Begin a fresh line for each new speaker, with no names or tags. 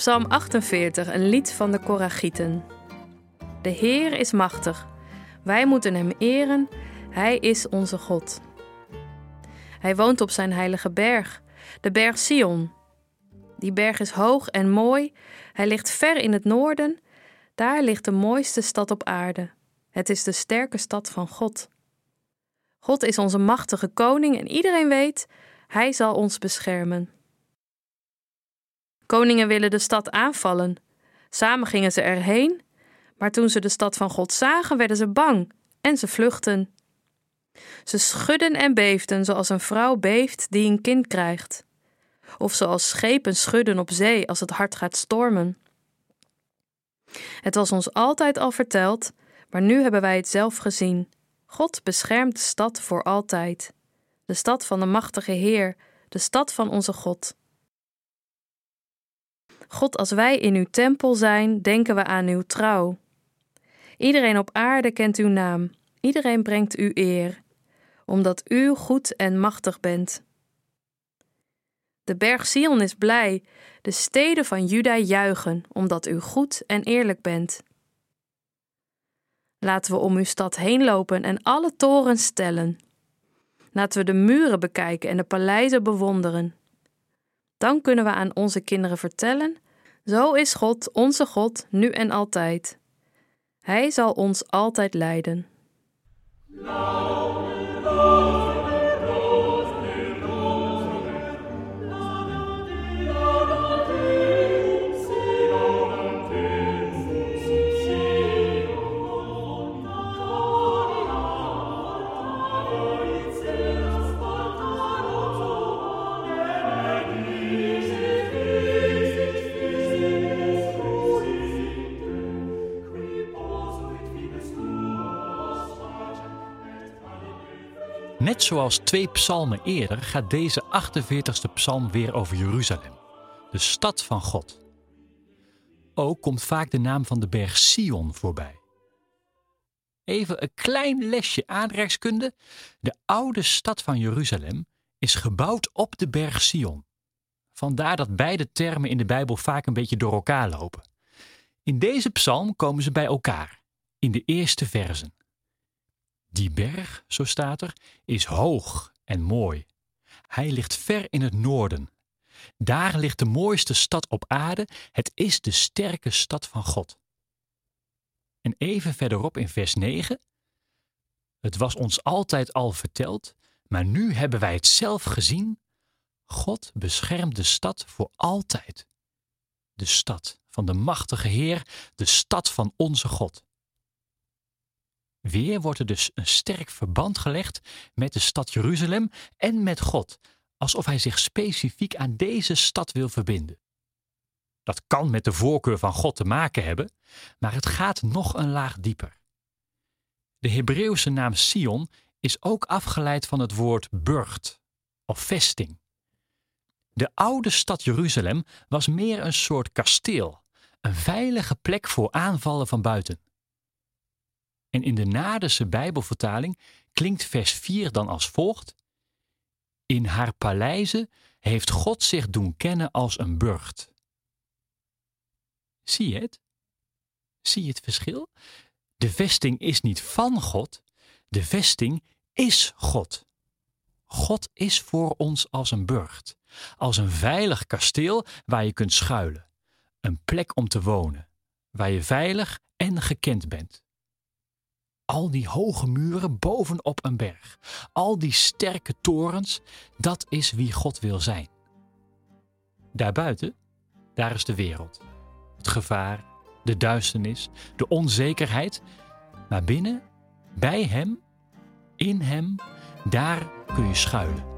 Psalm 48, een lied van de Koragieten. De Heer is machtig. Wij moeten Hem eren. Hij is onze God. Hij woont op zijn heilige berg, de berg Sion. Die berg is hoog en mooi. Hij ligt ver in het noorden. Daar ligt de mooiste stad op aarde. Het is de sterke stad van God. God is onze machtige koning en iedereen weet, Hij zal ons beschermen. Koningen willen de stad aanvallen. Samen gingen ze erheen, maar toen ze de stad van God zagen, werden ze bang en ze vluchtten. Ze schudden en beefden zoals een vrouw beeft die een kind krijgt, of zoals schepen schudden op zee als het hard gaat stormen. Het was ons altijd al verteld, maar nu hebben wij het zelf gezien. God beschermt de stad voor altijd. De stad van de machtige Heer, de stad van onze God. God, als wij in uw tempel zijn, denken we aan uw trouw. Iedereen op aarde kent uw naam, iedereen brengt u eer, omdat u goed en machtig bent. De berg Sion is blij, de steden van Juda juichen, omdat u goed en eerlijk bent. Laten we om uw stad heen lopen en alle torens stellen. Laten we de muren bekijken en de paleizen bewonderen. Dan kunnen we aan onze kinderen vertellen: Zo is God, onze God, nu en altijd. Hij zal ons altijd leiden.
Net zoals twee psalmen eerder gaat deze 48ste psalm weer over Jeruzalem, de stad van God. Ook komt vaak de naam van de berg Sion voorbij. Even een klein lesje aardrijkskunde. De oude stad van Jeruzalem is gebouwd op de berg Sion. Vandaar dat beide termen in de Bijbel vaak een beetje door elkaar lopen. In deze psalm komen ze bij elkaar, in de eerste versen. Die berg, zo staat er, is hoog en mooi. Hij ligt ver in het noorden. Daar ligt de mooiste stad op aarde. Het is de sterke stad van God. En even verderop in vers 9. Het was ons altijd al verteld, maar nu hebben wij het zelf gezien. God beschermt de stad voor altijd. De stad van de machtige Heer, de stad van onze God. Weer wordt er dus een sterk verband gelegd met de stad Jeruzalem en met God, alsof hij zich specifiek aan deze stad wil verbinden. Dat kan met de voorkeur van God te maken hebben, maar het gaat nog een laag dieper. De Hebreeuwse naam Sion is ook afgeleid van het woord burcht of vesting. De oude stad Jeruzalem was meer een soort kasteel, een veilige plek voor aanvallen van buiten. En in de Nadense Bijbelvertaling klinkt vers 4 dan als volgt: In haar paleizen heeft God zich doen kennen als een burcht. Zie je het? Zie je het verschil? De vesting is niet van God, de vesting is God. God is voor ons als een burcht, als een veilig kasteel waar je kunt schuilen, een plek om te wonen, waar je veilig en gekend bent. Al die hoge muren bovenop een berg, al die sterke torens, dat is wie God wil zijn. Daarbuiten, daar is de wereld. Het gevaar, de duisternis, de onzekerheid. Maar binnen, bij Hem, in Hem, daar kun je schuilen.